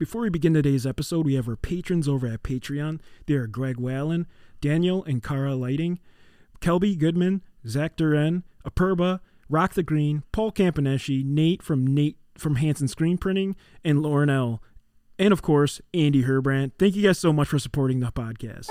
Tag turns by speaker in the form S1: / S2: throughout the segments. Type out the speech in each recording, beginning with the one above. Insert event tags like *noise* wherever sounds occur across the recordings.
S1: Before we begin today's episode, we have our patrons over at Patreon. They are Greg Wallen, Daniel and Cara Lighting, Kelby Goodman, Zach Duren, Aperba, Rock the Green, Paul Campaneschi, Nate from Nate from Hanson Screen Printing, and Lauren L. And of course, Andy Herbrandt. Thank you guys so much for supporting the podcast.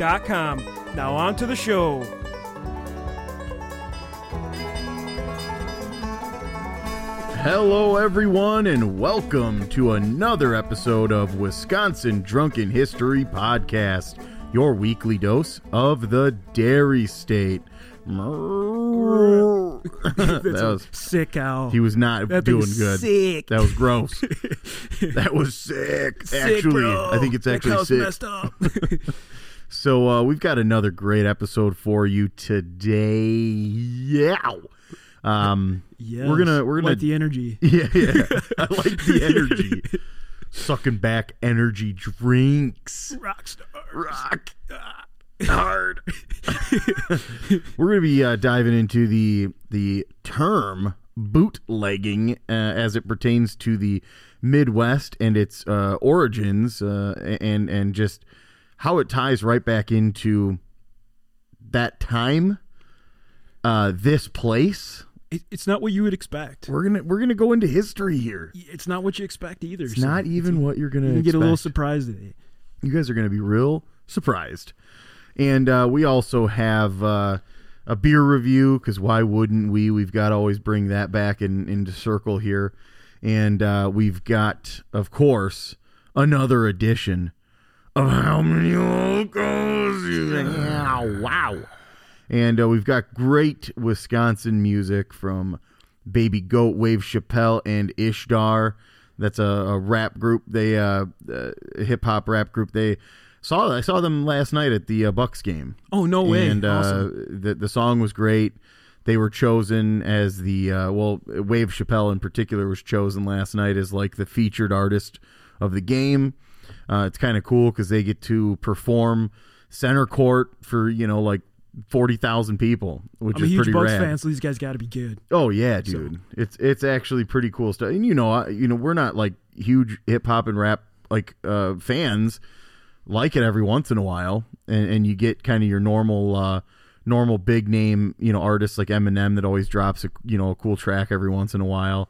S1: Now on to the show.
S2: Hello, everyone, and welcome to another episode of Wisconsin Drunken History Podcast, your weekly dose of the Dairy State. that was
S1: sick, Al.
S2: he was not
S1: That
S2: doing good.
S1: Sick.
S2: That was gross. that was sick.
S1: Sick,
S2: actually,
S1: bro.
S2: I think it's actually sick.
S1: messed up.
S2: So uh, we've got another great episode for you today. Yeah. Um. We're gonna- we're gonna-
S1: Like the energy. *laughs*
S2: yeah, yeah. I like the energy. Sucking back energy drinks.
S1: Rock star.
S2: Rock hard. We're going to be uh, diving into the the term bootlegging uh, as it pertains to the Midwest and its uh, origins, uh, and and just how it ties right back into that time, uh, this place.
S1: It, it's not what you would expect.
S2: We're gonna we're gonna go into history here.
S1: It's not what you expect either.
S2: It's not even what you're gonna.
S1: You can get a little surprised today.
S2: you guys are going to be real surprised. And uh, we also have uh, a beer review because why wouldn't we? We've got to always bring that back in, into circle here. And uh, we've got, of course, another edition of How Many Locals? You yeah, wow. And uh, we've got great Wisconsin music from Baby Goat, Wave Chappelle, and Ishtar. That's a, a rap group. They uh, uh hip hop rap group. They saw I saw them last night at the uh, Bucks game.
S1: Oh no way!
S2: And uh,
S1: awesome.
S2: the the song was great. They were chosen as the uh, well, Wave Chappelle in particular was chosen last night as like the featured artist of the game. Uh, it's kind of cool because they get to perform center court for you know like forty thousand people, which
S1: I'm a
S2: is
S1: huge
S2: pretty
S1: Bucks
S2: rad.
S1: fan, so these guys got to be good.
S2: Oh yeah, dude. It's it's actually pretty cool stuff. And you know, I, you know, we're not like huge hip hop and rap like uh fans. Like it every once in a while, and, and you get kind of your normal uh normal big name, you know, artists like Eminem that always drops a you know a cool track every once in a while.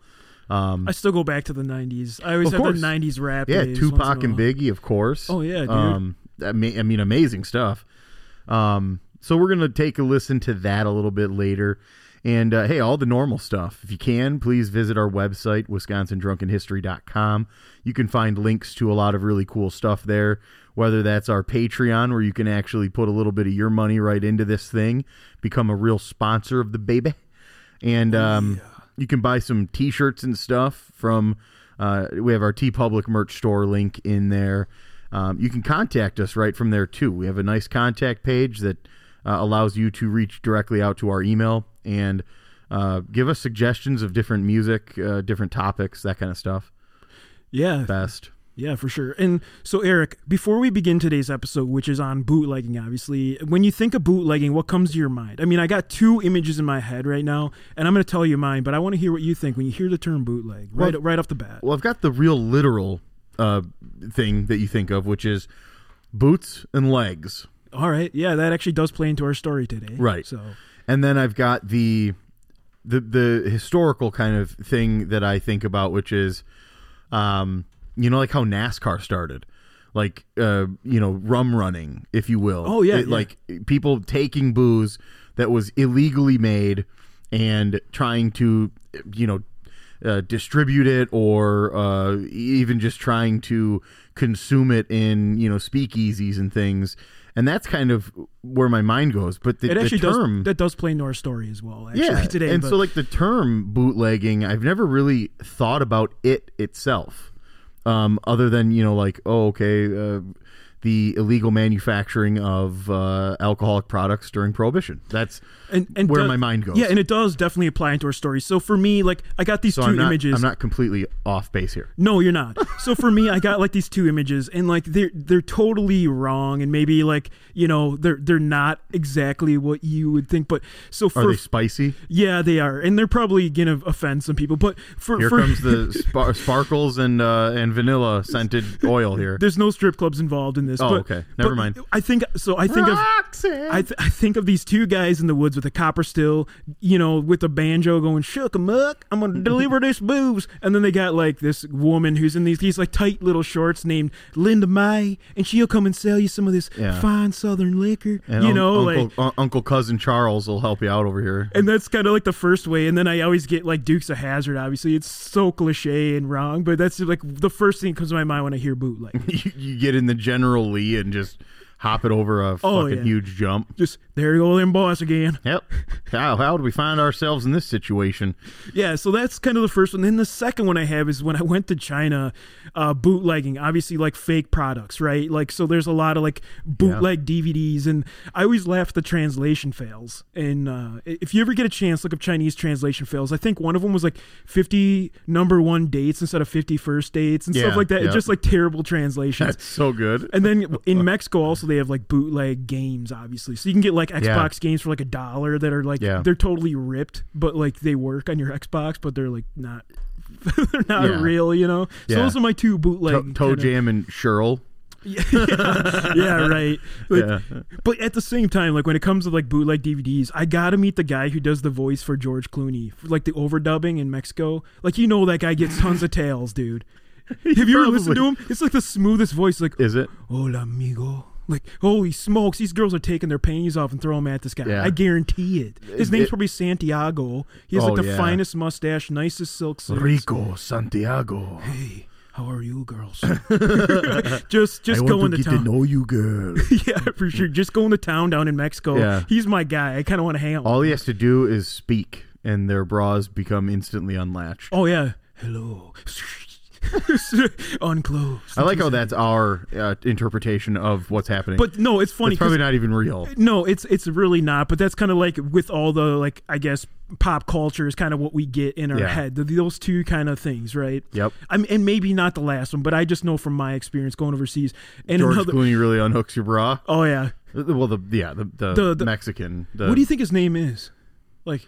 S2: Um,
S1: I still go back to the '90s. I always
S2: Of
S1: have
S2: course.
S1: the '90s rap.
S2: yeah,
S1: days
S2: Tupac and. Biggie, of course.
S1: Oh, yeah, dude.
S2: Um, I mean, I mean, amazing stuff. Um, so we're gonna take a listen to that a little bit later. And uh, hey, all the normal stuff. If you can, please visit our website, wisconsindrunkenhistory.com. You can find links to a lot of really cool stuff there, whether that's our Patreon, where you can actually put a little bit of your money right into this thing, become a real sponsor of the baby. And um, you can buy some t shirts and stuff from, uh, we have our T Public merch store link in there. Um, you can contact us right from there too. We have a nice contact page that uh, allows you to reach directly out to our email and uh, give us suggestions of different music, uh, different topics, that kind of stuff.
S1: Yeah,
S2: Best.
S1: Yeah, for sure. And so, Eric, before we begin today's episode, which is on bootlegging, obviously, when you think of bootlegging, what comes to your mind? I mean, I got two images in my head right now, and I'm going to tell you mine, but I want to hear what you think when you hear the term bootleg, right,
S2: Well-
S1: right off the bat.
S2: Well, I've got the real literal uh, thing that you think of, which is boots and legs.
S1: All right, yeah, that actually does play into our story today,
S2: Right.
S1: So,
S2: and then I've got the the the historical kind of thing that I think about, which is, um, you know, like how NASCAR started, like uh, you know, rum running, if you will.
S1: Oh, yeah,
S2: It-
S1: yeah.
S2: like people taking booze that was illegally made and trying to, you know. Uh, distribute it or uh, even just trying to consume it in you know speakeasies and things and that's kind of where my mind goes. But the,
S1: it
S2: the
S1: actually
S2: term,
S1: does that does play into our story as well. Actually,
S2: yeah, *laughs*
S1: today,
S2: and
S1: but-
S2: so like the term bootlegging, I've never really thought about it itself, um, other than you know like oh okay, uh, the illegal manufacturing of uh, alcoholic products during Prohibition. That's
S1: and, and
S2: where my mind goes.
S1: Yeah, and it does definitely apply into our story. So for me, like I got these
S2: so
S1: 2
S2: I'm not,
S1: images.
S2: I'm not completely off base here.
S1: No, you're not. So for me, I got like these two images, and like they're they're totally wrong, and maybe like you know they're they're not exactly what you would think. But so
S2: Are
S1: for
S2: they spicy?
S1: yeah, they are, and they're probably gonna offend some people. But for
S2: Here
S1: for,
S2: comes the *laughs* spar- sparkles and uh, and vanilla scented oil here.
S1: there's no strip clubs involved in this.
S2: Oh,
S1: but,
S2: okay. Never mind.
S1: I think so. I think of I, th- I think of these two guys in the woods with a copper still, you know, with a banjo going shook 'em up. I'm gonna *laughs* deliver this booze, and then they got like this woman who's in these these like tight little shorts named Linda May, and she'll come and sell you some of this
S2: Yeah.
S1: fine Southern liquor,
S2: and
S1: you
S2: un-
S1: know,
S2: Uncle,
S1: like.
S2: un- Uncle cousin Charles will help you out over here.
S1: And that's kind of like the first way, and then I always get like Dukes of Hazzard. Obviously, it's so cliche and wrong, but that's like the first thing that comes to my mind when I hear bootleg. *laughs*
S2: you, you get in the General Lee and just hop it over a
S1: Oh,
S2: fucking
S1: yeah.
S2: huge jump.
S1: Just there you go, them boys again. *laughs*
S2: Yep. How how do we find ourselves in this situation?
S1: Yeah, so that's kind of the first one. Then the second one I have is when I went to China, uh, bootlegging, obviously like fake products, right? Like, so there's a lot of like bootleg DVDs, and I always laugh at the translation fails. And uh, if you ever get a chance, look up Chinese translation fails. I think one of them was like 50 number one dates instead of 50 first dates and
S2: Yeah,
S1: stuff like that.
S2: yeah.
S1: It's just like terrible translations. *laughs*
S2: That's so good.
S1: And then *laughs* in Mexico, also they have like bootleg games, obviously. So you can get like Xbox games for like a dollar that are like
S2: Yeah.
S1: they're totally ripped, but like they work on your Xbox, but they're like not *laughs* they're not
S2: Yeah.
S1: real, you know. So
S2: Yeah.
S1: those are my two
S2: To-
S1: bootleg.
S2: Toe Jam and Sherl. *laughs*
S1: yeah, yeah, right. *laughs* Like,
S2: Yeah.
S1: But at the same time, like when it comes to like bootleg DVDs, I gotta meet the guy who does the voice for George Clooney, for, like the overdubbing in Mexico. Like you know that guy gets tons of tails, dude. Have you ever listened to him? It's like the smoothest voice, like
S2: Is it?
S1: Hola, amigo. Like, holy smokes, these girls are taking their panties off and throwing them at this guy.
S2: Yeah.
S1: I guarantee it. His
S2: It-
S1: name's
S2: it-
S1: probably Santiago. He has
S2: Oh,
S1: like the
S2: yeah.
S1: finest mustache, nicest silk suits.
S2: Rico Santiago.
S1: Hey, how are you, girls? *laughs* *laughs* just just going to, town.
S2: to know you, girl. *laughs*
S1: yeah, for sure. Just going to town down in Mexico.
S2: Yeah.
S1: He's my guy. I kind of want to hang out. with
S2: All
S1: him.
S2: he has to do is speak, and their bras become instantly unlatched.
S1: Oh yeah. Hello. *laughs* Unclosed.
S2: I like how that's our uh, interpretation of what's happening.
S1: But no, it's funny.
S2: it's probably not even real.
S1: No, it's it's really not. But that's kind of like with all the like I guess pop culture is kind of what we get in our
S2: Yeah.
S1: head. Th- Those two kind of things, right?
S2: Yep.
S1: I mean, and maybe not the last one, but I just know from my experience going overseas. And
S2: George
S1: another,
S2: Clooney really unhooks your bra.
S1: oh yeah,
S2: Well, the yeah, the the,
S1: The- the-
S2: Mexican. The,
S1: what do you think his name is? Like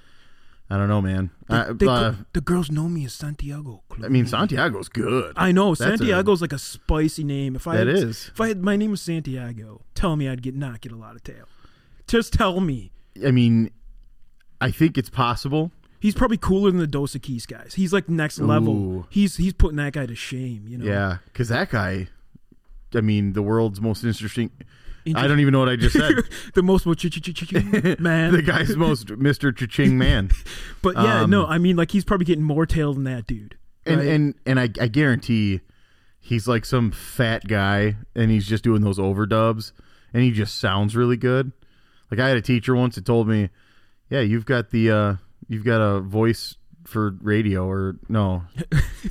S2: I don't know, man.
S1: they,
S2: I,
S1: they-
S2: uh,
S1: the girls know me as Santiago.
S2: I mean, Santiago's good.
S1: I know
S2: That's a-
S1: Santiago's like a spicy name. If I
S2: That
S1: had,
S2: is.
S1: if I had my name was Santiago, tell me I'd get not get a lot of tail. Just tell me.
S2: I mean, I think it's possible.
S1: He's probably cooler than the Dos Equis guys. He's like next level.
S2: Ooh.
S1: He's he's putting that guy to shame. You know.
S2: Yeah, because that guy. I mean, the world's most interesting. I don't even know what I just said. *laughs*
S1: the most man.
S2: the guy's most Mr. Cha-ching man.
S1: but yeah,
S2: um,
S1: no, I mean like he's probably getting more tail than that dude.
S2: and
S1: right?
S2: and and I, I guarantee he's like some fat guy and he's just doing those overdubs and he just sounds really good like i had a teacher once that told me yeah you've got the uh you've got a voice for radio or no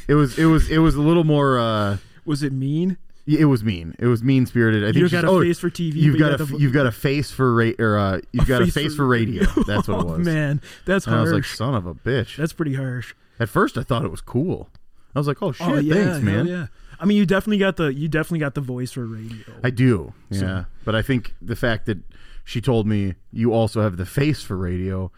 S2: it was it was it was a little more uh
S1: was it mean?
S2: It was mean it was mean spirited i think you've
S1: got a
S2: oh,
S1: face for TV.
S2: you've got
S1: you
S2: a
S1: the-
S2: you've got a face for ra- or uh you've got a face for radio that's what *laughs* it
S1: Oh,
S2: was
S1: man, that's
S2: and i was like son of a bitch
S1: that's pretty harsh.
S2: at first i thought it was cool i was like oh shit
S1: oh yeah,
S2: thanks man
S1: Yeah. I mean, you definitely got the you definitely got the voice for radio.
S2: I do, yeah.
S1: So-
S2: But I think the fact that she told me you also have the face for radio,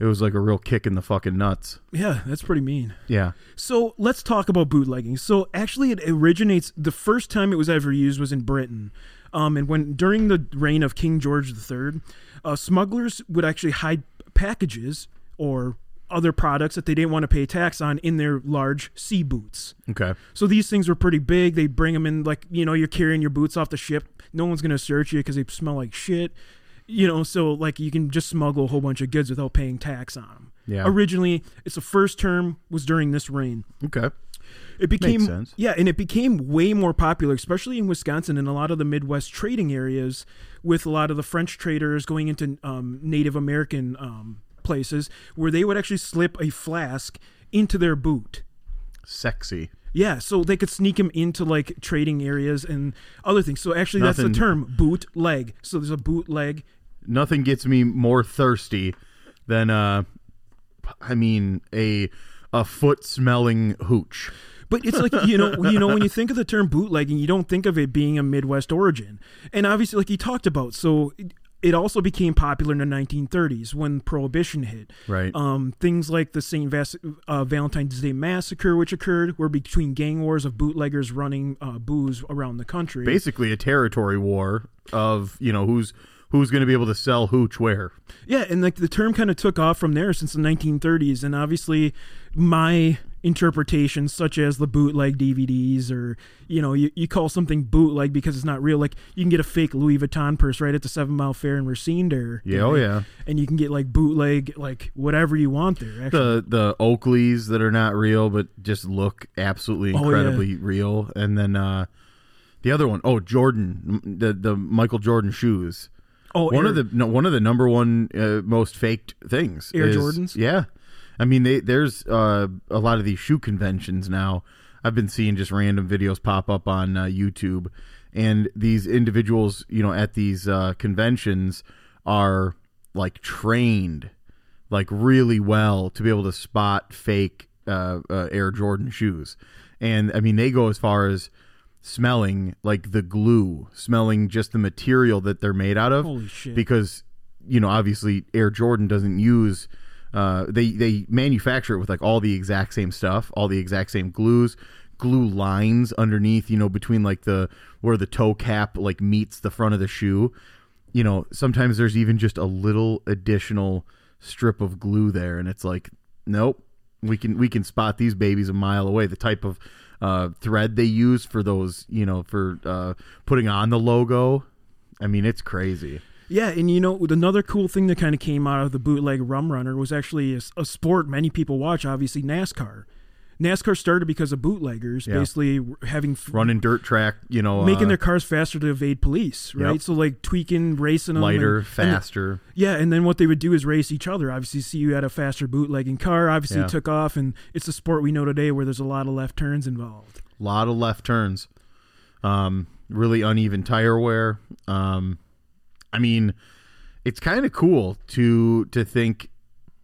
S2: it was like a real kick in the fucking nuts.
S1: yeah, that's pretty mean.
S2: Yeah.
S1: So let's talk about bootlegging. So actually, it originates. The first time it was ever used was in Britain, um, and when during the reign of King George III, uh, smugglers would actually hide packages or other products that they didn't want to pay tax on in their large sea boots.
S2: Okay.
S1: So these things were pretty big. They bring them in like you know you're carrying your boots off the ship. No one's gonna search you because they smell like shit. You know, so like you can just smuggle a whole bunch of goods without paying tax on them.
S2: Yeah.
S1: Originally, it's the first term was during this reign.
S2: Okay.
S1: it became
S2: sense.
S1: yeah, and it became way more popular, especially in Wisconsin and a lot of the Midwest trading areas, with a lot of the French traders going into um, Native American um, places where they would actually slip a flask into their boot.
S2: Sexy.
S1: Yeah, so they could sneak him into like trading areas and other things. So actually, that's the term bootleg. So there's a bootleg.
S2: Nothing gets me more thirsty than uh I mean a a foot smelling hooch.
S1: But it's like you know, *laughs* you know, when you think of the term bootlegging, you don't think of it being a Midwest origin. And obviously, like you talked about, so it, it also became popular in the 1930s when Prohibition hit.
S2: Right.
S1: Um, things like the St. Vas- uh, Valentine's Day massacre, which occurred, were between gang wars of bootleggers running uh, booze around the country.
S2: Basically a territory war of, you know, who's who's going to be able to sell hooch where.
S1: Yeah, and like the term kind of took off from there since the 1930s, and obviously my interpretations, such as the bootleg DVDs, or you know, you, you call something bootleg because it's not real. Like you can get a fake Louis Vuitton purse right at the Seven Mile Fair in Racine there.
S2: Yeah, oh yeah.
S1: and you can get like bootleg, like whatever you want there. Actually,
S2: The the Oakleys that are not real but just look absolutely
S1: Oh, yeah.
S2: incredibly real and then uh the other one, oh Jordan, the the Michael Jordan shoes.
S1: Oh,
S2: one
S1: Air-
S2: of the no, one of the number one uh, most faked things.
S1: Air
S2: is-
S1: Jordans?
S2: Yeah, I mean they, there's uh, a lot of these shoe conventions now. I've been seeing just random videos pop up on uh, YouTube, and these individuals, you know, at these uh, conventions are like trained, like really well to be able to spot fake uh, uh, Air Jordan shoes, and I mean they go as far as smelling like the glue, smelling just the material that they're made out of.
S1: Holy shit.
S2: Because you know, obviously Air Jordan doesn't use uh they they manufacture it with like all the exact same stuff, all the exact same glues, glue lines underneath, you know, between like the where the toe cap like meets the front of the shoe. You know, sometimes there's even just a little additional strip of glue there and it's like nope we can we can spot these babies a mile away the type of uh, thread they use for those you know for uh, putting on the logo i mean it's crazy
S1: Yeah, and you know, another cool thing that kind of came out of the bootleg rum runner was actually a sport many people watch, obviously NASCAR. NASCAR started because of bootleggers,
S2: Yeah.
S1: basically having f-
S2: running dirt track you know
S1: making
S2: uh,
S1: their cars faster to evade police, right?
S2: Yep.
S1: So like tweaking, racing them,
S2: lighter
S1: and- and-
S2: faster
S1: yeah, and then what they would do is race each other. Obviously, see you had a faster bootlegging car. Obviously,
S2: Yeah.
S1: took off, and it's a sport we know today where there's a lot of left turns involved.
S2: a lot of left turns um really uneven tire wear um i mean it's kind of cool to to think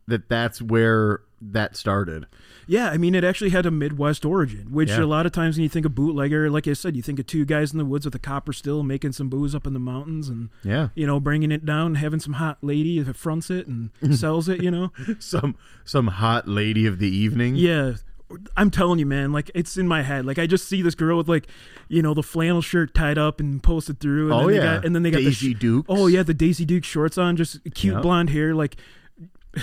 S2: that that's where that started
S1: Yeah, I mean, it actually had a Midwest origin, which
S2: Yeah.
S1: a lot of times when you think of bootlegger, like I said, you think of two guys in the woods with a copper still making some booze up in the mountains and,
S2: yeah
S1: you know, bringing it down, having some hot lady that fronts it and *laughs* sells it, you know?
S2: some some hot lady of the evening
S1: Yeah. I'm telling you, man, like it's in my head. Like I just see this girl with like, you know, the flannel shirt tied up and posted through. And
S2: Oh,
S1: then they
S2: yeah.
S1: got, and then they got
S2: Daisy
S1: the sh-
S2: Dukes.
S1: Oh yeah, the Daisy Duke shorts on, just cute
S2: Yeah.
S1: blonde hair. Like, *laughs*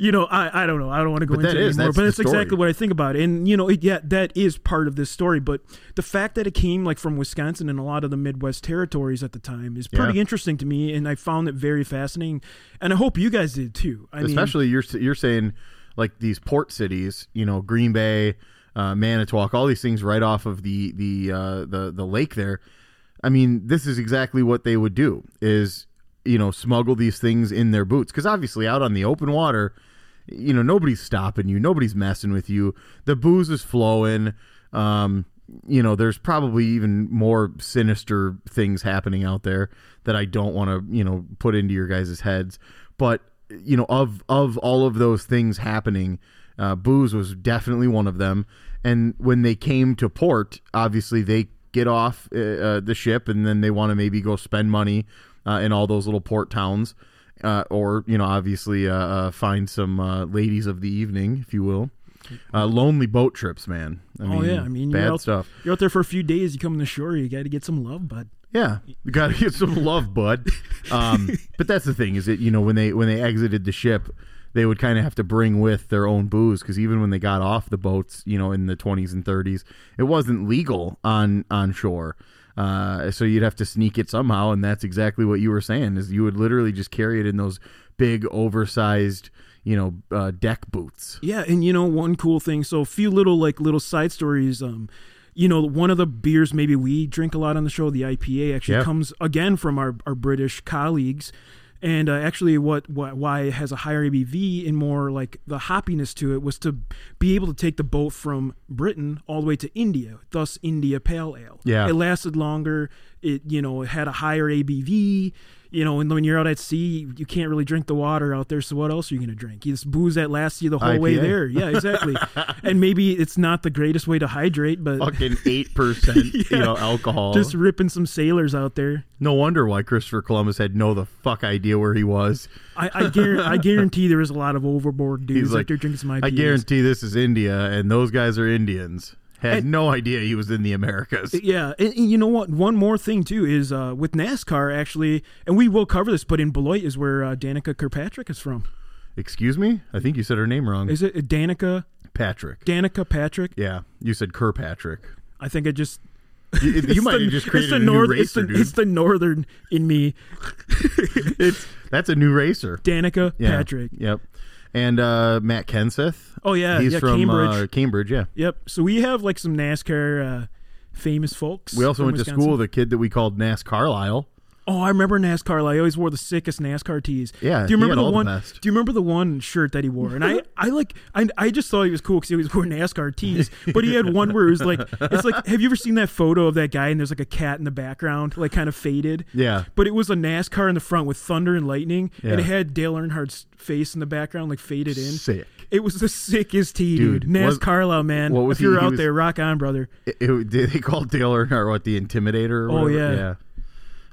S1: you know, I I don't know. I don't want to go
S2: But
S1: into it anymore. But that's exactly what I think about it. And you know, it, yeah, that is part of this story. But the fact that it came like from Wisconsin and a lot of the Midwest territories at the time is pretty
S2: Yeah.
S1: interesting to me, and I found it very fascinating. And I hope you guys did too. I mean,
S2: especially you're you're saying like these port cities, you know, Green Bay, uh, Manitowoc, all these things right off of the the uh, the the lake there. I mean, this is exactly what they would do is you know smuggle these things in their boots because obviously out on the open water, you know nobody's stopping you, nobody's messing with you. The booze is flowing. Um, you know, there's probably even more sinister things happening out there that I don't want to, you know, put into your guys' heads. But you know, of of all of those things happening, uh, booze was definitely one of them. And when they came to port, obviously they get off uh, uh, the ship and then they want to maybe go spend money uh, in all those little port towns, uh, or you know, obviously uh, uh, find some uh, ladies of the evening, if you will. Uh, lonely boat trips, man. I
S1: oh yeah, I mean, you're
S2: bad
S1: out,
S2: stuff.
S1: You're out there for a few days. You come to the shore, you got to get some love, bud.
S2: Yeah, you got to get some love, bud. Um, *laughs* but that's the thing is that you know when they when they exited the ship, they would kind of have to bring with their own booze because even when they got off the boats, you know, in the 20s and 30s, it wasn't legal on on shore. Uh, so you'd have to sneak it somehow, and that's exactly what you were saying. Is you would literally just carry it in those big, oversized, you know, uh, deck boots.
S1: Yeah, and you know one cool thing. So a few little like little side stories. Um, you know, one of the beers maybe we drink a lot on the show, the IPA, actually
S2: Yeah.
S1: comes again from our our British colleagues. And uh, actually, what, what why it has a higher ABV and more like the hoppiness to it was to be able to take the boat from Britain all the way to India, thus India Pale Ale.
S2: Yeah.
S1: it lasted longer. It you know it had a higher ABV. You know, and when you're out at sea, you can't really drink the water out there. So what else are you gonna drink? It's booze that lasts you the whole way there. Yeah, exactly. *laughs* and maybe it's not the greatest way to hydrate, but
S2: Fucking *laughs* eight percent, you know, alcohol.
S1: just ripping some sailors out there.
S2: no wonder why Christopher Columbus had no the fuck idea where he was.
S1: I, I, guarantee, I *laughs* guarantee there was a lot of overboard dudes
S2: He's
S1: out there drinking some IPAs.
S2: I guarantee this is India, and those guys are Indians. Had
S1: And-
S2: no idea he was in the Americas.
S1: Yeah, and, and you know what? One more thing too is uh, with NASCAR actually, and we will cover this, but in Beloit is where uh, Danica Kirkpatrick is from.
S2: Excuse me? I think you said her name wrong.
S1: Is it Danica
S2: Patrick.
S1: Danica Patrick?
S2: Yeah, you said Kirkpatrick.
S1: I think I just
S2: You, you *laughs* might
S1: the-
S2: have just
S1: it's
S2: created
S1: the
S2: a new
S1: north, it's
S2: racer,
S1: the,
S2: dude.
S1: it's the northern in me, *laughs*
S2: It's that's a new racer.
S1: Danica
S2: Yeah.
S1: Patrick.
S2: Yep. And uh, Matt Kenseth.
S1: Oh yeah,
S2: He's
S1: yeah,
S2: from
S1: Cambridge.
S2: Uh, Cambridge. Yeah.
S1: Yep. So we have like some NASCAR uh, famous folks.
S2: We also went to school with a kid that we called Nas Carlisle.
S1: Oh, I remember NASCAR. I always wore the sickest NASCAR tees.
S2: Yeah,
S1: Do you
S2: he
S1: remember the
S2: the
S1: one?
S2: best.
S1: do you remember the one shirt that he wore? And I, I like, I, I just thought he was cool because he always wore NASCAR tees. But he had one where it was like, it's like, have you ever seen that photo of that guy and there's like a cat in the background, like kind of faded?
S2: Yeah.
S1: But it was a NASCAR in the front with thunder and lightning, and it had Dale Earnhardt's face in the background, like faded in.
S2: Sick.
S1: It was the sickest tee, dude.
S2: Dude, was-
S1: NASCAR, man.
S2: what was
S1: if you're
S2: he- he
S1: out
S2: was-
S1: there, rock on, brother.
S2: It, it- did they call Dale Earnhardt what the Intimidator? Or
S1: Oh,
S2: whatever?
S1: yeah.
S2: Yeah.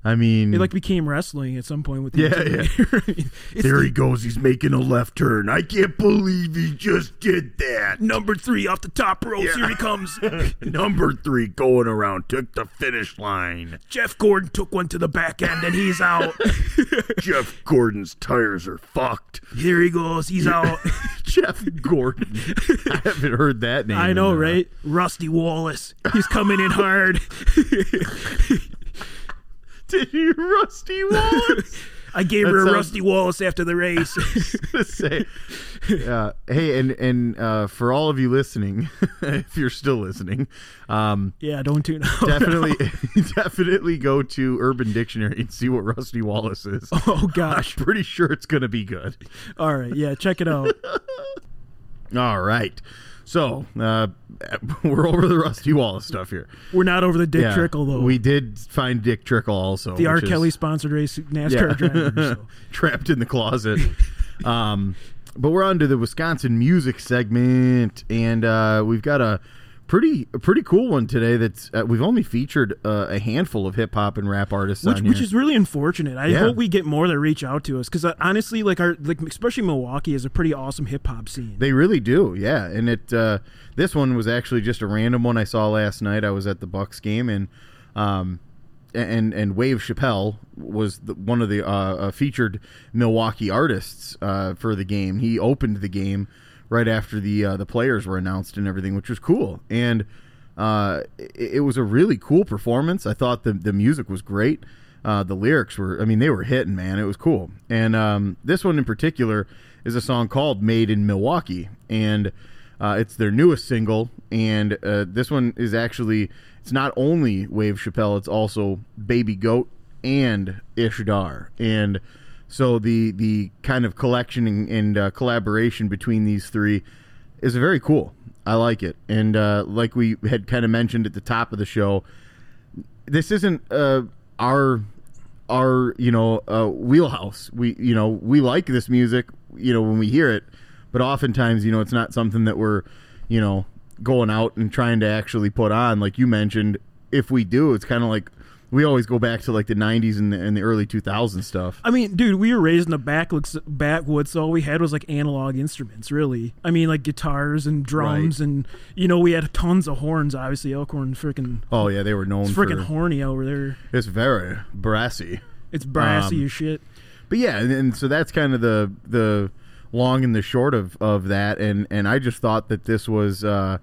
S2: I mean,
S1: It like became wrestling at some point with the
S2: Yeah, yeah. *laughs* There
S1: the-
S2: he goes. He's making a left turn. I can't believe he just did that.
S1: Number three off the top ropes. Here he comes. *laughs*
S2: Number three going around took the finish line.
S1: Jeff Gordon took one to the back end and he's out. *laughs*
S2: Jeff Gordon's tires are fucked.
S1: Here he goes. He's out.
S2: Jeff Gordon. I haven't heard that name.
S1: I know, right? Rusty Wallace. He's coming in hard. *laughs*
S2: Did you Rusty Wallace?
S1: I gave
S2: That
S1: her a
S2: sounds-
S1: Rusty Wallace after the race. *laughs*
S2: say, uh, hey, and and uh, for all of you listening, *laughs* if you're still listening, um,
S1: yeah, don't tune out.
S2: definitely, definitely go to Urban Dictionary and see what Rusty Wallace is.
S1: Oh gosh.
S2: Pretty sure it's gonna be good.
S1: All right. Yeah, check it out.
S2: All right, so uh, *laughs* we're over the Rusty Wallace stuff here.
S1: We're not over the Dick
S2: Yeah,
S1: Trickle though.
S2: We did find Dick Trickle also.
S1: the R.
S2: which is-
S1: Kelly sponsored race NASCAR driver. So. *laughs*
S2: trapped in the closet. um, but we're on to the Wisconsin music segment, and uh, we've got a pretty pretty cool one today. That's uh, we've only featured uh, a handful of hip hop and rap artists
S1: which, which is really unfortunate. I
S2: Yeah.
S1: hope we get more that reach out to us because uh, honestly, like our like especially Milwaukee is a pretty awesome hip hop scene.
S2: They really do, yeah. And it uh, this one was actually just a random one I saw last night. I was at the Bucks game, and um, and and Wave Chappelle was the, one of the uh, uh, featured Milwaukee artists uh, for the game. He opened the game right after the uh, the players were announced and everything, which was cool. And uh, it, it was a really cool performance. I thought the the music was great. Uh, the lyrics were, I mean, they were hitting, man. It was cool. And um, this one in particular is a song called "Made in Milwaukee," and uh, it's their newest single. And uh, this one is actually, it's not only Wave Chappelle, it's also Baby Goat and Ishdar. And so the the kind of collection and, and uh, collaboration between these three is very cool. I like it. And uh, like we had kind of mentioned at the top of the show, this isn't uh, our our you know uh, wheelhouse. We you know we like this music you know when we hear it, but oftentimes you know it's not something that we're you know going out and trying to actually put on. Like you mentioned, if we do, it's kind of like we always go back to like the '90s and the, and the early 2000s stuff.
S1: I mean, dude, we were raised in the backwoods, backwoods, so all we had was like analog instruments, really. I mean, like guitars and drums,
S2: Right.
S1: and you know, we had tons of horns. Obviously, Elkhorn, freaking,
S2: Oh yeah, they were known
S1: freaking horny over there.
S2: it's very brassy.
S1: It's brassy
S2: Um,
S1: as shit.
S2: but yeah, and, and so that's kind of the the long and the short of of that, and and I just thought that this was uh,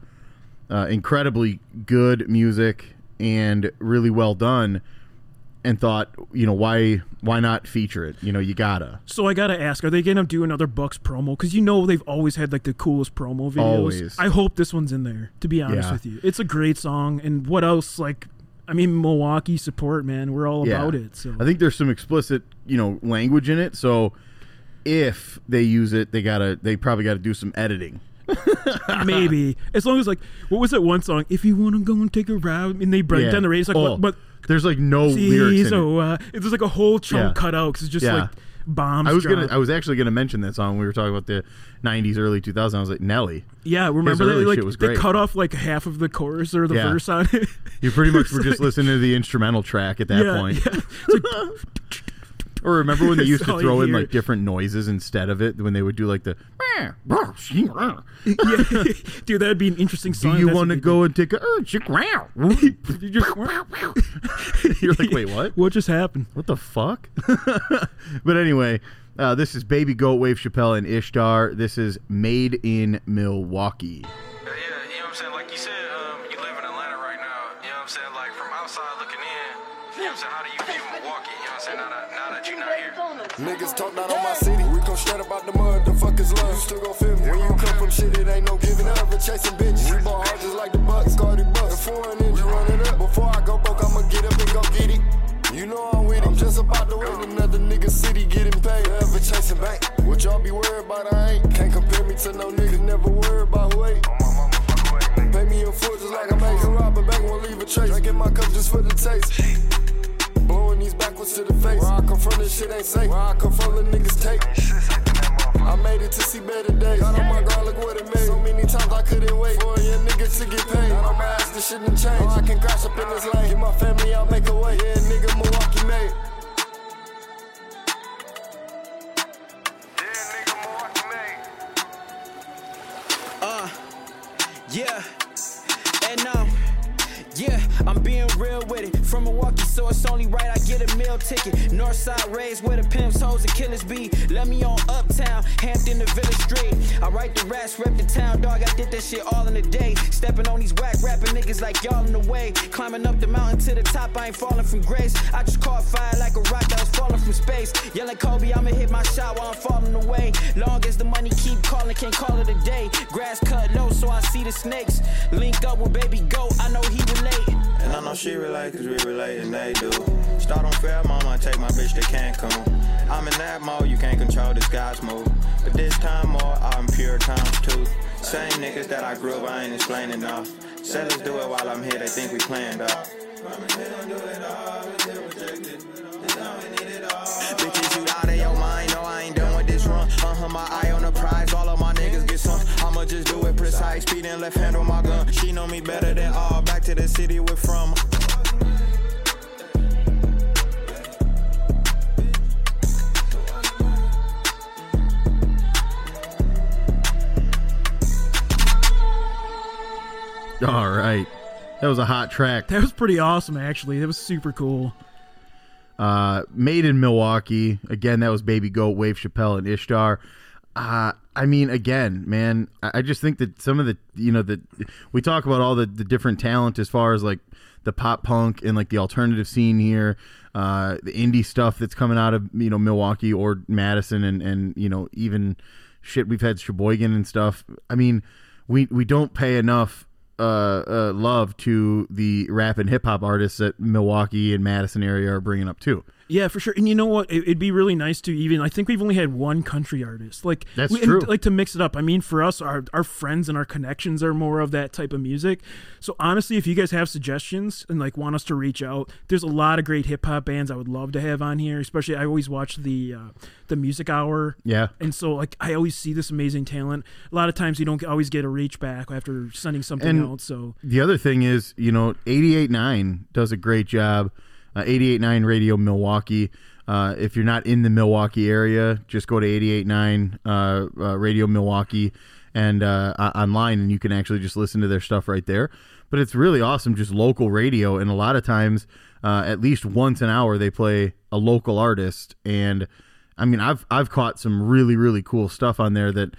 S2: uh, incredibly good music and really well done. and thought, you know, why why not feature it? You know, you gotta.
S1: So I gotta ask, are they gonna do another Bucks promo? Because you know they've always had like the coolest promo videos.
S2: Always.
S1: I hope this one's in there. To be honest
S2: Yeah.
S1: with you, it's a great song. And what else? Like, I mean, Milwaukee support, man. We're all
S2: Yeah.
S1: about it. So
S2: I think there's some explicit, you know, language in it. So if they use it, they gotta they probably gotta do some editing. *laughs*
S1: maybe as long as like, what was that one song? If you wanna go and take a ride, and they break
S2: Yeah.
S1: down the radio, it's like,
S2: Oh,
S1: what? But
S2: there's like no lyrics in it.
S1: so uh, it's just like a whole chunk
S2: Yeah.
S1: cut out because it's just
S2: Yeah.
S1: like bombs.
S2: I was gonna. I was actually gonna mention that song. when We were talking about the '90s, early 2000s. I was like Nelly.
S1: Yeah, remember that? Like
S2: was
S1: they
S2: great.
S1: cut off like half of the chorus or the
S2: Yeah.
S1: verse on it.
S2: You pretty much were *laughs*
S1: It's
S2: just
S1: like-
S2: listening to the instrumental track at that
S1: yeah,
S2: point. *laughs*
S1: yeah. It's like,
S2: Or remember when they *laughs* used to throw in like different noises instead of it when they would do like the.
S1: yeah. *laughs* dude, that'd be an interesting
S2: Do you want to
S1: what they
S2: go and take a uh. *laughs* You're like, wait, what?
S1: What just happened?
S2: What the fuck? but anyway, uh, this is Baby Goat, Wave Chappelle, and Ishtar. This is Made in Milwaukee.
S3: Yeah, now that you're not here.
S4: Niggas talk down on my city. We come straight about the mud. The fuckers love. You still gon' feel me. When you come from shit, it ain't no giving up. Never chasing bitches. We ball hard just like the Bucks. Cardi Bucks. The foreign ninja running up. Before I go broke, I'ma get up and go get it. You know I'm with it. I'm just about to win another nigga city getting paid. Never chasing bank. What y'all be worried about? I ain't. Can't compare me to no nigga. Never worry about who ain't.
S3: Fuck.
S4: Pay me in full just like I make a rob a bank, won't leave a trace. Drinking my cup just for the taste. These backwards to the face. Where I come from, this shit ain't safe. Where I come from, the niggas take. I made it to see better days. Got on my guard, look what it made. So many times I couldn't wait for a young nigga to get paid. On my ass, this shit done changed. Now I can crash up in this lane. Get my family I'll make a way. Yeah, nigga, Milwaukee made.
S3: Made.
S5: Yeah, and um, yeah, I'm being real with it. From Milwaukee, so it's only right I get a meal ticket. Northside raised where the pimps, hoes, and killers be. Let me on uptown, Hampton to Village Street. I write the rats, rep the town, dog. I did that shit all in a day. Stepping on these whack rapping niggas like y'all in the way. Climbing up the mountain to the top, I ain't falling from grace. I just caught fire like a rock that was falling from space. Yelling Kobe, I'ma hit my shot while I'm falling away. Long as the money keep calling, can't call it a day. Grass cut low, so I see the snakes. Link up with baby goat, I know he relate.
S6: And I know she relate, cause we relate and they do. Start on Fairmont, I take my bitch to Cancun. I'm in that mode, you can't control this guy's move. But this time more, I'm pure times two. Same niggas that I grew up, I ain't explaining enough. Sellers do it while I'm here, they think we planned up. Bitches, you out of your mind, no, I ain't done with this run. Uh-huh, my eye on the prize, all of my niggas get some. I'ma just do it precise, speed and left hand on my gun. She know me better than all, back to the city we're from. *laughs*
S2: All right. That was a hot track.
S1: That was pretty awesome, actually. That was super cool.
S2: Uh, made in Milwaukee. Again, that was Baby Goat, Wave Chappelle, and Ishtar. Uh, I mean, again, man, I I just think that some of the, you know, the we talk about all the, the different talent as far as like the pop punk and like the alternative scene here, uh, the indie stuff that's coming out of you know Milwaukee or Madison, and and you know even shit we've had Sheboygan and stuff. I mean, we we don't pay enough uh, uh, love to the rap and hip hop artists that Milwaukee and Madison area are bringing up too.
S1: Yeah, for sure. And you know what? It, it'd be really nice to even. I think we've only had one country artist. Like
S2: That's
S1: we,
S2: true.
S1: like to mix it up. I mean, for us, our our friends and our connections are more of that type of music. So honestly, if you guys have suggestions and like want us to reach out, there's a lot of great hip hop bands I would love to have on here. Especially, I always watch the uh, the Music Hour.
S2: Yeah.
S1: And so, like, I always see this amazing talent. A lot of times, you don't always get a reach back after sending something
S2: And-
S1: out. So
S2: The other thing is, you know, 88.9 does a great job. Uh, 88.9 Radio Milwaukee. Uh, if you're not in the Milwaukee area, just go to 88.9 uh, uh, Radio Milwaukee and uh, online, and you can actually just listen to their stuff right there. But it's really awesome, just local radio. And a lot of times, uh, at least once an hour, they play a local artist. And I mean, I've I've caught some really really cool stuff on there that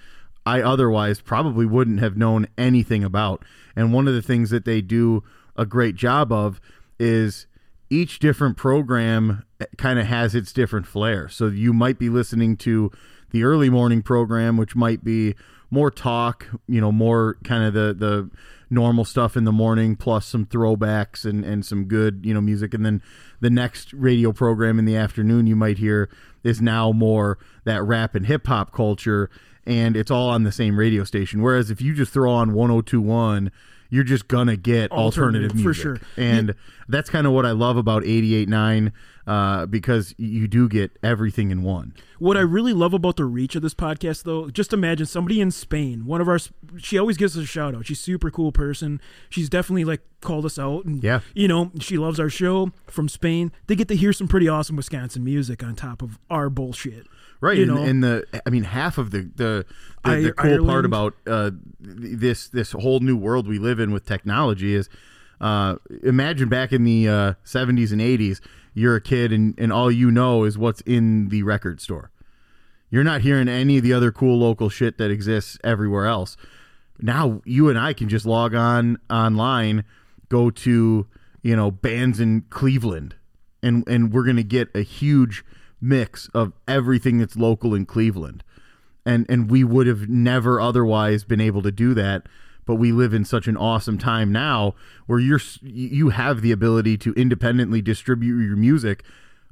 S2: I otherwise probably wouldn't have known anything about. And one of the things that they do a great job of is each different program eh, kind of has its different flair. So you might be listening to the early morning program, which might be more talk, you know, more kind of the the normal stuff in the morning, plus some throwbacks and and some good you know music, and then the next radio program in the afternoon you might hear is now more that rap and hip hop culture, and it's all on the same radio station. Whereas if you just throw on 1021 you're just gonna get alternative,
S1: Alternative, for sure.
S2: And that's kind of what I love about 88.9 uh, because you do get everything in one.
S1: What I really love about the reach of this podcast, though, just imagine somebody in Spain. One of our, she always gives us a shout out. She's a super cool person. She's definitely like called us out, and
S2: Yeah.
S1: you know, she loves our show from Spain. They get to hear some pretty awesome Wisconsin music on top of our bullshit.
S2: Right,
S1: You
S2: and,
S1: know?
S2: and the I mean half of the the the, the cool
S1: Ireland.
S2: part about uh, this this whole new world we live in with technology is uh, imagine back in the uh, 70s and 80s you're a kid and, and all you know is what's in the record store. You're not hearing any of the other cool local shit that exists everywhere else. Now you and I can just log on online, go to you know bands in Cleveland, and and we're gonna get a huge mix of everything that's local in Cleveland, and and we would have never otherwise been able to do that. But we live in such an awesome time now where you're you have the ability to independently distribute your music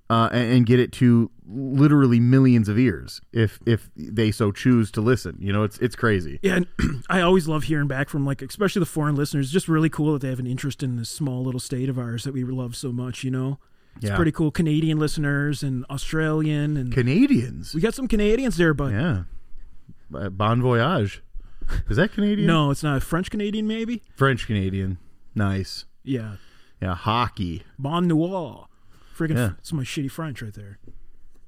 S2: uh, and, and get it to literally millions of ears if if they so choose to listen. You know, it's it's crazy.
S1: Yeah, and *clears throat* I always love hearing back from like, especially the foreign listeners. It's just really cool that they have an interest in this small little state of ours that we love so much. You know, it's
S2: Yeah.
S1: pretty cool. Canadian listeners and Australian, and
S2: Canadians,
S1: we got some Canadians there, but
S2: yeah. Uh, Bon voyage. Is that Canadian?
S1: no, it's not French Canadian. Maybe,
S2: French Canadian. Nice.
S1: yeah,
S2: Yeah, hockey.
S1: Bon Noir. Freaking,
S2: Yeah.
S1: it's my shitty French right there.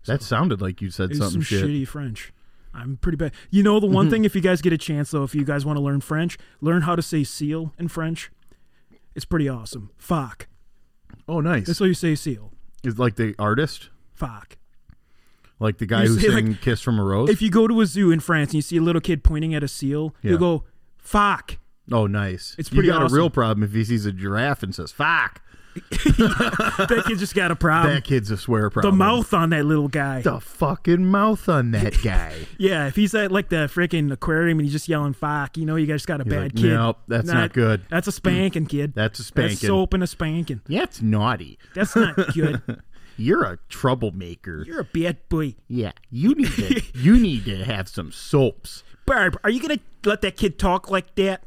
S2: That sounded like you said something
S1: some
S2: shit.
S1: shitty French. I'm pretty bad. You know, the one thing, if you guys get a chance, though, if you guys want to learn French, learn how to say seal in French. It's pretty awesome. Fuck.
S2: Oh, nice.
S1: That's how you say seal.
S2: Is like the artist,
S1: Fuck.
S2: Like the guy
S1: You
S2: who
S1: say,
S2: sang
S1: like,
S2: "Kiss from a Rose."
S1: If you go to a zoo in France and you see a little kid pointing at a seal,
S2: Yeah.
S1: you'll go, fuck.
S2: oh, nice.
S1: It's
S2: you
S1: pretty
S2: got
S1: awesome.
S2: a real problem if he sees a giraffe and says "fuck." *laughs*
S1: that kid just got a problem.
S2: that kid's a swear problem.
S1: the mouth on that little guy.
S2: the fucking mouth on that *laughs* guy.
S1: Yeah, if he's at like the freaking aquarium and he's just yelling fuck, you know you guys got a
S2: He's
S1: bad
S2: like,
S1: kid.
S2: "Nope, that's not good."
S1: That's a spanking, kid.
S2: That's a
S1: That's
S2: spanking.
S1: soap and a spanking.
S2: Yeah, it's naughty.
S1: That's not good. *laughs*
S2: You're a troublemaker.
S1: You're a bad boy.
S2: yeah, you need to *laughs* you need to have some soaps.
S1: Barb, are you gonna let that kid talk like that?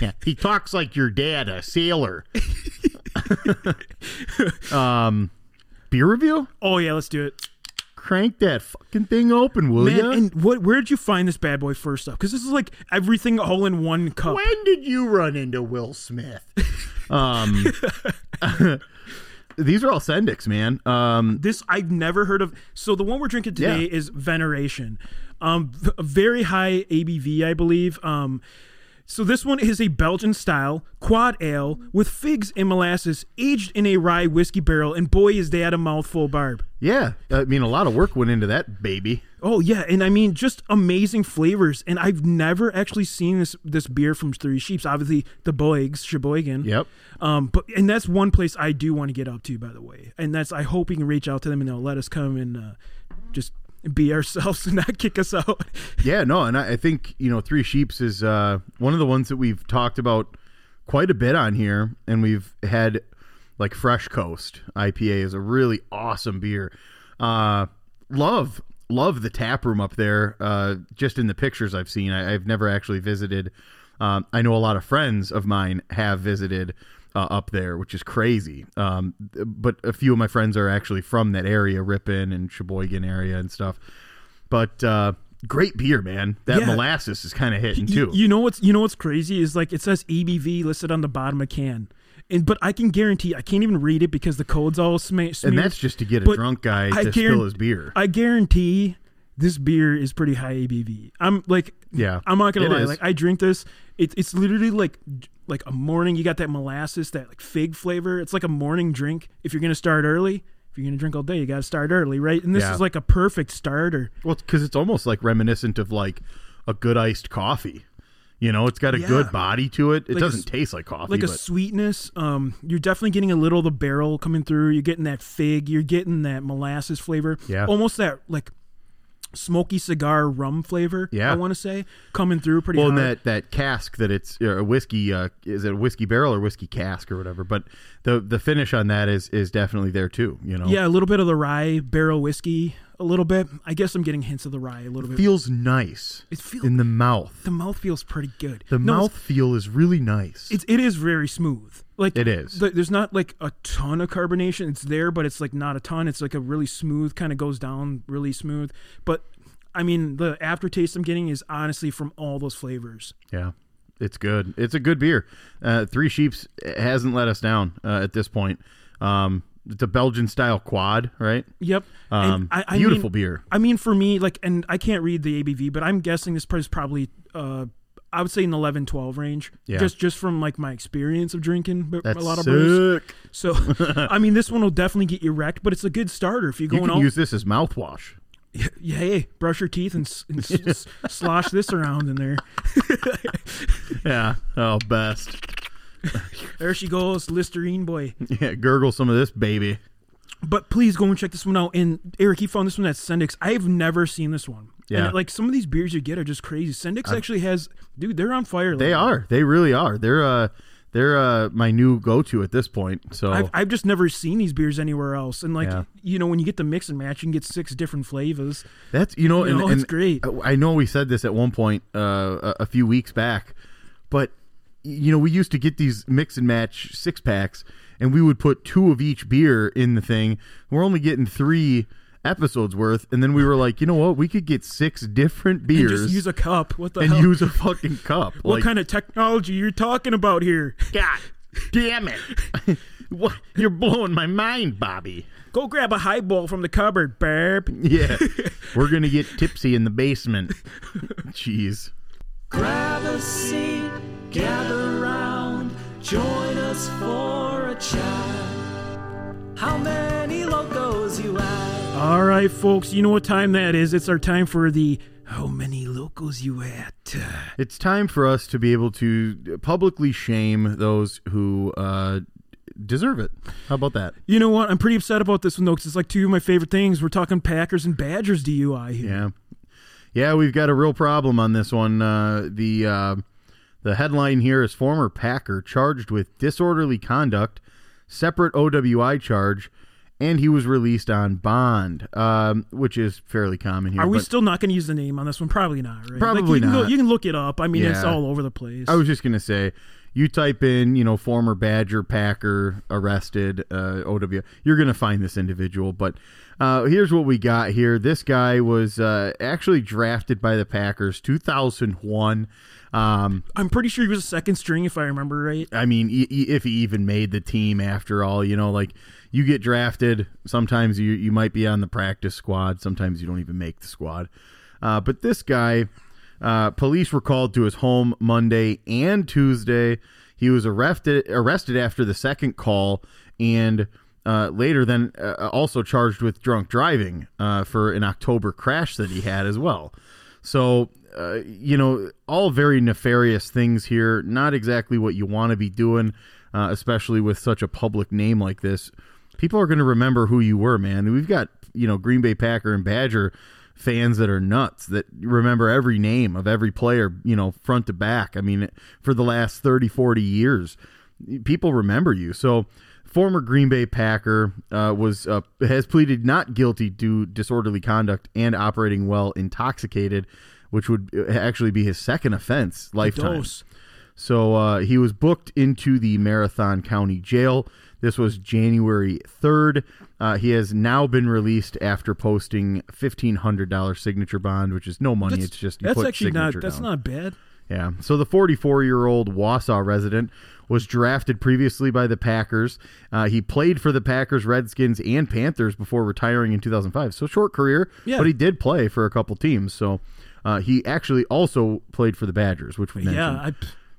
S2: Yeah, he talks like your dad, a sailor. *laughs* um, beer review?
S1: Oh yeah, let's do it,
S2: Crank that fucking thing open, will ya?
S1: And what? Where did you find this bad boy first off? Because this is like everything all in one cup.
S2: when did you run into Will Smith? *laughs* um, these are all Sendik's, man. Um,
S1: This I've never heard of. So the one we're drinking today
S2: Yeah.
S1: is Veneration, um, very high ABV, I believe. Um, so this one is a Belgian style quad ale with figs and molasses, aged in a rye whiskey barrel, and boy is that a mouthful, Barb.
S2: yeah, I mean, a lot of work went into that baby.
S1: Oh yeah, and I mean just amazing flavors. And I've never actually seen this this beer from Three Sheeps. Obviously, the Boygs, Sheboygan.
S2: Yep.
S1: Um, but and that's one place I do want to get up to, by the way. And that's I hope we can reach out to them and they'll let us come and uh, just be ourselves *laughs* and not kick us out. *laughs*
S2: Yeah, no, and I, I think you know Three Sheeps is uh, one of the ones that we've talked about quite a bit on here, and we've had like Fresh Coast IPA is a really awesome beer. Uh, love love the tap room up there. Uh, just in the pictures I've seen, I, I've never actually visited. Um, I know a lot of friends of mine have visited uh, up there, which is crazy. Um, but a few of my friends are actually from that area, Ripon and Sheboygan area and stuff. But uh, great beer, man. That
S1: Yeah.
S2: molasses is kind of hitting too.
S1: you know what's you know what's crazy is like it says ABV listed on the bottom of can. And but I can guarantee I can't even read it because the code's all sma- smeared.
S2: and that's just to get a
S1: But
S2: drunk guy
S1: I
S2: to spill his beer.
S1: I guarantee this beer is pretty high ABV. I'm like,
S2: Yeah,
S1: I'm not gonna lie.
S2: is.
S1: Like I drink this, it's it's literally like like a morning. You got that molasses, that like fig flavor. It's like a morning drink. If you're gonna start early, if you're gonna drink all day, you got to start early, right? And this
S2: Yeah.
S1: is like a perfect starter.
S2: Well, because it's almost like reminiscent of like a good iced coffee. You know, it's got a
S1: Yeah.
S2: good body to it. It
S1: Like
S2: doesn't
S1: s-
S2: taste like coffee,
S1: like a sweetness. Um, you're definitely getting a little of the barrel coming through. You're getting that fig. You're getting that molasses flavor.
S2: Yeah.
S1: almost that like smoky cigar rum flavor.
S2: Yeah.
S1: I want to say coming through pretty
S2: well, and that that cask that it's uh, a whiskey. Uh, is it a whiskey barrel or whiskey cask or whatever? But the the finish on that is is definitely there too. You know,
S1: yeah, a little bit of the rye barrel whiskey. A little bit. I guess I'm getting hints of the rye a little bit.
S2: feels nice
S1: It feels
S2: in the mouth.
S1: the mouth feels pretty good.
S2: The
S1: No,
S2: mouth feel is really nice.
S1: It's it is very smooth. Like
S2: It is.
S1: th- there's not like a ton of carbonation. It's there, but it's like not a ton. It's like a really smooth kind of goes down really smooth. But I mean, the aftertaste I'm getting is honestly from all those flavors.
S2: Yeah, it's good. It's a good beer. Uh, Three Sheeps hasn't let us down uh, at this point. Um, it's a Belgian style quad, right?
S1: Yep.
S2: Um,
S1: I, I
S2: beautiful
S1: mean-
S2: beer.
S1: I mean, for me, like, and I can't read the ABV, but I'm guessing this is probably, uh, I would say an 11, 12 range.
S2: Yeah.
S1: Just just from like my experience of drinking
S2: That's
S1: a lot of brews. So, *laughs* I mean, this one will definitely get you wrecked, but it's a good starter if you're going.
S2: You can
S1: out.
S2: use this as mouthwash. *laughs*
S1: yeah, hey, brush your teeth and, and *laughs* slosh this around in there.
S2: Yeah. Oh, best. *laughs*
S1: There she goes, Listerine boy.
S2: Yeah, gurgle some of this baby.
S1: But please go and check this one out. And Eric, you found this one at Sendik's. I've never seen this one.
S2: Yeah.
S1: And, like some of these beers you get are just crazy. Sendik's actually has, dude, they're on fire.
S2: They
S1: lately.
S2: are. They really are. They're uh they're uh my new go to at this point. So
S1: I've, I've just never seen these beers anywhere else. And like,
S2: Yeah.
S1: you know, when you get the mix and match, you can get six different flavors.
S2: That's you know,
S1: You
S2: and,
S1: know,
S2: and
S1: it's great.
S2: I know we said this at one point uh, a, a few weeks back, but you know we used to get these mix and match six packs, and we would put two of each beer in the thing. We're only getting three episodes worth, and then we were like, you know what? We could get six different
S1: And
S2: beers
S1: just use a cup. What the fuck?
S2: and
S1: hell?
S2: use a fucking cup.
S1: what
S2: like,
S1: kind of technology you're talking about here?
S2: God damn it! *laughs* what? You're blowing my mind, Bobby.
S1: Go grab a highball from the cupboard, Barb.
S2: Yeah, *laughs* we're gonna get tipsy in the basement. Jeez.
S7: Grab a seat, gather round, join us for a chat. How many locos you at?
S1: All right, folks, you know what time that is. It's our time for the How Many Locals You At?
S2: It's time for us to be able to publicly shame those who uh, deserve it. How about that?
S1: You know what? I'm pretty upset about this one, though, because it's like two of my favorite things. We're talking Packers and Badgers DUI here.
S2: Yeah, yeah, we've got a real problem on this one. Uh, the uh, the headline here is former Packer charged with disorderly conduct, separate OWI charge, and he was released on bond, um, which is fairly common here.
S1: Are we still not going to use the name on this one? Probably not, right?
S2: Probably
S1: like, you Can go,
S2: not.
S1: you can look it up. I mean, it's all over the place.
S2: I was just gonna say, you type in, you know, former Badger Packer arrested uh, OW, you're gonna find this individual. But uh, here's what we got here. This guy was uh, actually drafted by the Packers, 2001. Um,
S1: I'm pretty sure he was a second string, if I remember right.
S2: I mean, e- e- if he even made the team after all, you know, like you get drafted. Sometimes you you might be on the practice squad. Sometimes you don't even make the squad. Uh, but this guy, uh, police were called to his home Monday and Tuesday. He was arrested arrested after the second call and. Uh, later, then uh, also charged with drunk driving uh, for an October crash that he had as well. So, uh, you know, all very nefarious things here. Not exactly what you want to be doing, especially with such a public name like this. People are going to remember who you were, man. We've got, you know, Green Bay Packer and Badger fans that are nuts that remember every name of every player, you know, front to back. I mean, for the last 30, 40 years, people remember you. So, former Green Bay Packer uh, was uh, has pleaded not guilty to disorderly conduct and operating while intoxicated, which would uh, actually be his second offense lifetime. So uh, he was booked into the Marathon County Jail. This was January 3rd. Uh, he has now been released after posting $1,500 signature bond, which is no money.
S1: That's,
S2: it's just you
S1: that's actually not that's
S2: down.
S1: not bad.
S2: Yeah. So the 44 year old Wausau resident was drafted previously by the Packers. Uh, he played for the Packers, Redskins, and Panthers before retiring in 2005. So short career,
S1: Yeah.
S2: but he did play for a couple teams. So uh, he actually also played for the Badgers, which we mentioned.
S1: Yeah, I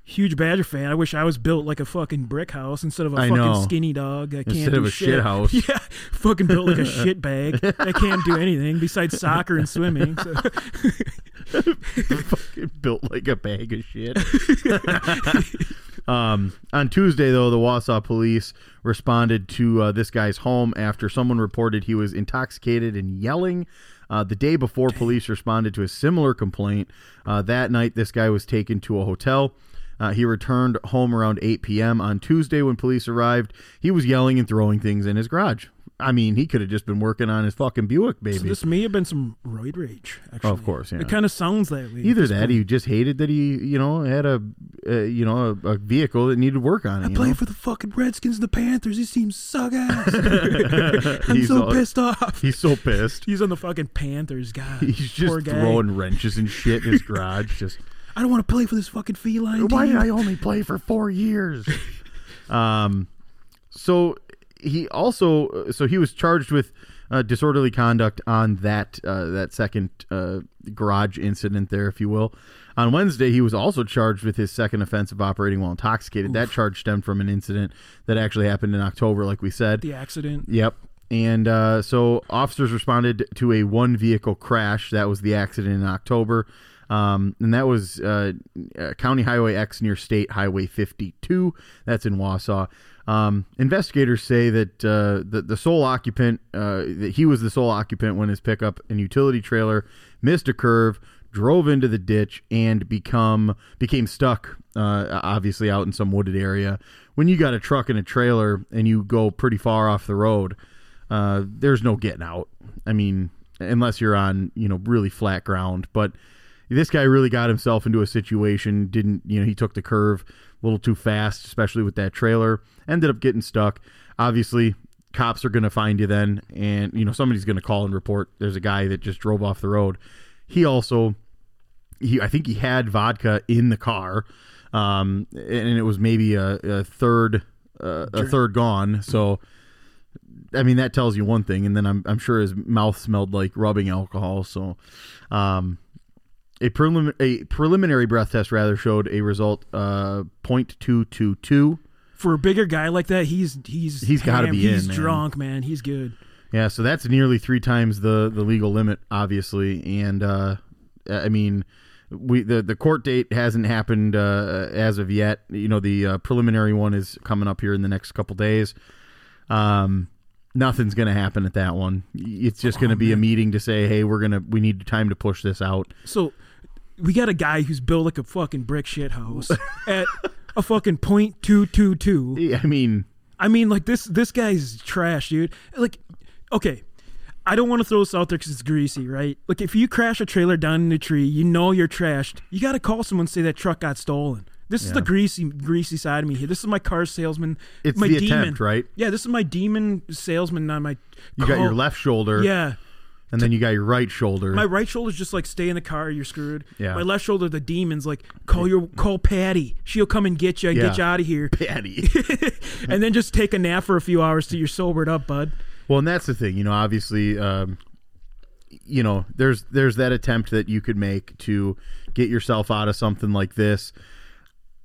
S1: huge Badger fan. I wish I was built like a fucking brick house instead of a
S2: I
S1: fucking
S2: know.
S1: skinny dog. I can't
S2: Instead
S1: do
S2: of a
S1: shit.
S2: shit house. *laughs*
S1: Yeah, fucking built like a *laughs* shit bag. I can't do anything besides soccer and swimming. So. *laughs*
S2: Fucking built like a bag of shit. um, on Tuesday, though, the Wausau police responded to uh, this guy's home after someone reported he was intoxicated and yelling. Uh, the day before, police responded to a similar complaint. Uh, that night, this guy was taken to a hotel. Uh, he returned home around 8 p.m. on Tuesday when police arrived. He was yelling and throwing things in his garage. I mean, he could have just been working on his fucking Buick, baby.
S1: So this may have been some roid rage. Actually,
S2: of course, yeah.
S1: It kind of sounds that way.
S2: Either that,
S1: point.
S2: he just hated that he, you know, had a, uh, you know, a, a vehicle that needed work on it.
S1: I play
S2: know?
S1: for the fucking Redskins and the Panthers. These teams suck *laughs* ass. *laughs* I'm
S2: He's
S1: so
S2: all-
S1: pissed off.
S2: He's so pissed. *laughs*
S1: He's on the fucking Panthers, guy.
S2: He's
S1: Poor
S2: just
S1: guy.
S2: throwing wrenches and shit in his garage. Just
S1: I don't want to play for this fucking feline
S2: why
S1: team.
S2: did I only play for four years? *laughs* um, so he also so he was charged with uh, disorderly conduct on that uh, that second uh, garage incident there, if you will. On Wednesday, he was also charged with his second offense of operating while intoxicated. That charge stemmed from an incident that actually happened in October, like we said.
S1: the accident.
S2: Yep. And uh, so officers responded to a one vehicle crash. That was the accident in October. Um, and that was uh, uh, County Highway X near State Highway 52. That's in Wausau. Um, investigators say that uh, the, the sole occupant, uh, that he was the sole occupant when his pickup and utility trailer missed a curve, drove into the ditch, and become became stuck. Uh, obviously, out in some wooded area. When you got a truck and a trailer and you go pretty far off the road, uh, there's no getting out. I mean, unless you're on you know really flat ground. But this guy really got himself into a situation. Didn't you know? He took the curve a little too fast, especially with that trailer. Ended up getting stuck. Obviously, cops are going to find you then, and you know somebody's going to call and report. There's a guy that just drove off the road. He also, he I think he had vodka in the car, um, and it was maybe a, a third uh, a third gone. So. I mean that tells you one thing, and then I'm I'm sure his mouth smelled like rubbing alcohol. So, um, a prelim a preliminary breath test rather showed a result uh 0.222.
S1: For a bigger guy like that, he's he's
S2: He's gotta
S1: ham-
S2: be in,
S1: He's
S2: man.
S1: drunk, man. He's good.
S2: Yeah, so that's nearly three times the the legal limit, obviously, and uh, I mean. We the, the court date hasn't happened uh, as of yet. You know the uh, preliminary one is coming up here in the next couple days. Um, nothing's going to happen at that one. It's just going to be a meeting to say, hey, we're gonna we need time to push this out.
S1: So we got a guy who's built like a fucking brick shit house *laughs* at a fucking point two two two.
S2: I mean,
S1: I mean, like this this guy's trash, dude. Like, okay, I don't want to throw this out there because it's greasy, right? Like, if you crash a trailer down in a tree, you know you're trashed. You got to call someone and say that truck got stolen. This is the greasy, greasy side of me here. This is my car salesman.
S2: It's
S1: my
S2: the
S1: demon.
S2: attempt, right?
S1: Yeah, this is my demon salesman on my.
S2: you got your left shoulder,
S1: Yeah,
S2: and then you got your right shoulder.
S1: my right shoulder's just like stay in the car, you're screwed.
S2: Yeah.
S1: My left shoulder, the demon's like call your call Patty. She'll come and get you and get you out of here,
S2: Patty. *laughs*
S1: and then just take a nap for a few hours till you're sobered up, bud.
S2: well, and that's the thing. You know, obviously, um, you know, there's there's that attempt that you could make to get yourself out of something like this.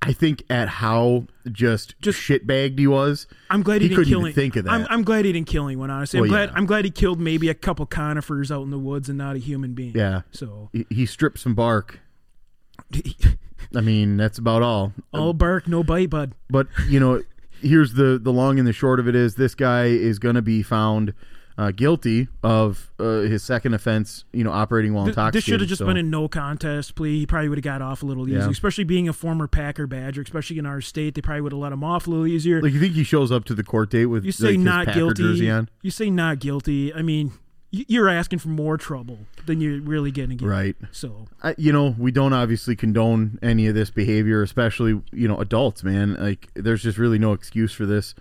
S2: I think at how just just shitbagged he was,
S1: I'm glad he,
S2: he
S1: didn't
S2: couldn't
S1: kill
S2: even think of that.
S1: I'm, I'm glad he didn't kill anyone. Honestly, I'm
S2: Well,
S1: glad.
S2: yeah.
S1: I'm glad he killed maybe a couple conifers out in the woods and not a human being.
S2: yeah,
S1: So
S2: he, he stripped some bark. *laughs* I mean, that's about all.
S1: all bark, no bite, bud.
S2: But you know, here's the the long and the short of it is this guy is going to be found uh, guilty of uh, his second offense. You know, operating while
S1: Th-
S2: intoxicated.
S1: This should have just
S2: so-
S1: been a no contest plea. He probably would have got off a little easier,
S2: Yeah.
S1: especially being a former Packer Badger, especially in our state. They probably would have let him off a little easier.
S2: Like you think he shows up to the court date with
S1: you say
S2: like,
S1: not guilty.
S2: on?
S1: You say not guilty. I mean, you're asking for more trouble than you're really going to get.
S2: Right.
S1: So
S2: I, you know, we don't obviously condone any of this behavior, especially you know adults. Man, like there's just really no excuse for this.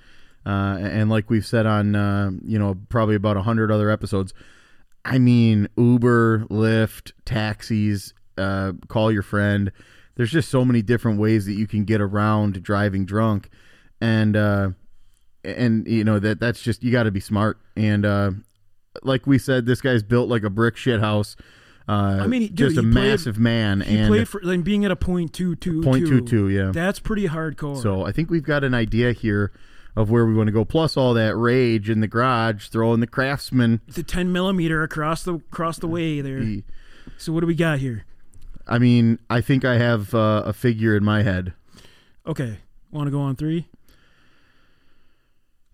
S2: Uh, and like we've said on uh, you know probably about a hundred other episodes, I mean Uber, Lyft, taxis, uh, call your friend. There's just so many different ways that you can get around driving drunk, and uh, and you know that that's just you got to be smart. And uh, like we said, this guy's built like a brick shit house. Uh,
S1: I mean, dude,
S2: just a
S1: played-
S2: massive man, and
S1: played for like being at a point two two
S2: Point two two, yeah.
S1: That's pretty hardcore.
S2: so I think we've got an idea here of where we want to go. Plus all that rage in the garage, throwing the craftsman.
S1: the ten millimeter across the across the way there.
S2: He-
S1: So what do we got here?
S2: I mean, I think I have uh, a figure in my head.
S1: Okay, want to go on three?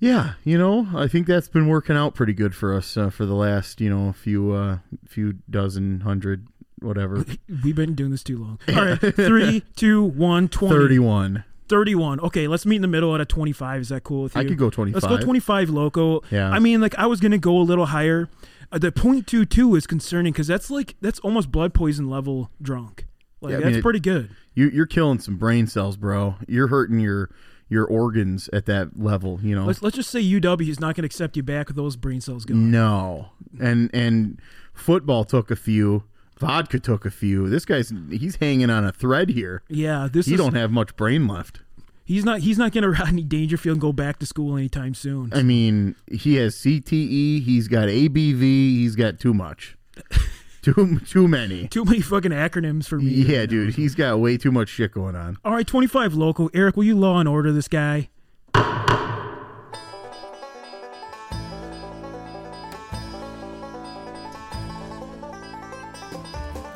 S2: Yeah, you know, I think that's been working out pretty good for us uh, for the last, you know, few uh, few dozen, hundred, whatever. *laughs*
S1: We've been doing this too long. All right, three, two, one, 20.
S2: 31.
S1: 31. Okay, let's meet in the middle at a 25. Is that cool with you?
S2: I could go
S1: Let's go
S2: 25.
S1: 25 loco.
S2: Yeah.
S1: I mean, like, I was going to go a little higher. Uh, the .22 is concerning because that's like, that's almost blood poison level drunk. Like,
S2: Yeah,
S1: that's
S2: mean, it-
S1: pretty good.
S2: You, you're killing some brain cells, bro. You're hurting your your organs at that level. You know.
S1: Let's, let's just say UW is not going to accept you back with those brain cells gone.
S2: No, and and football took a few. Vodka took a few. This guy's he's hanging on a thread here.
S1: Yeah, this
S2: He
S1: is.
S2: don't have much brain left.
S1: he's not. He's not going *laughs* to Rodney Dangerfield and go back to school anytime soon.
S2: I mean, he has CTE. He's got ABV. He's got too much. *laughs* too too many.
S1: Too many fucking acronyms for me.
S2: Yeah, dude. He's got way too much shit going on.
S1: All right, 25 local. Eric, will you law and order this guy?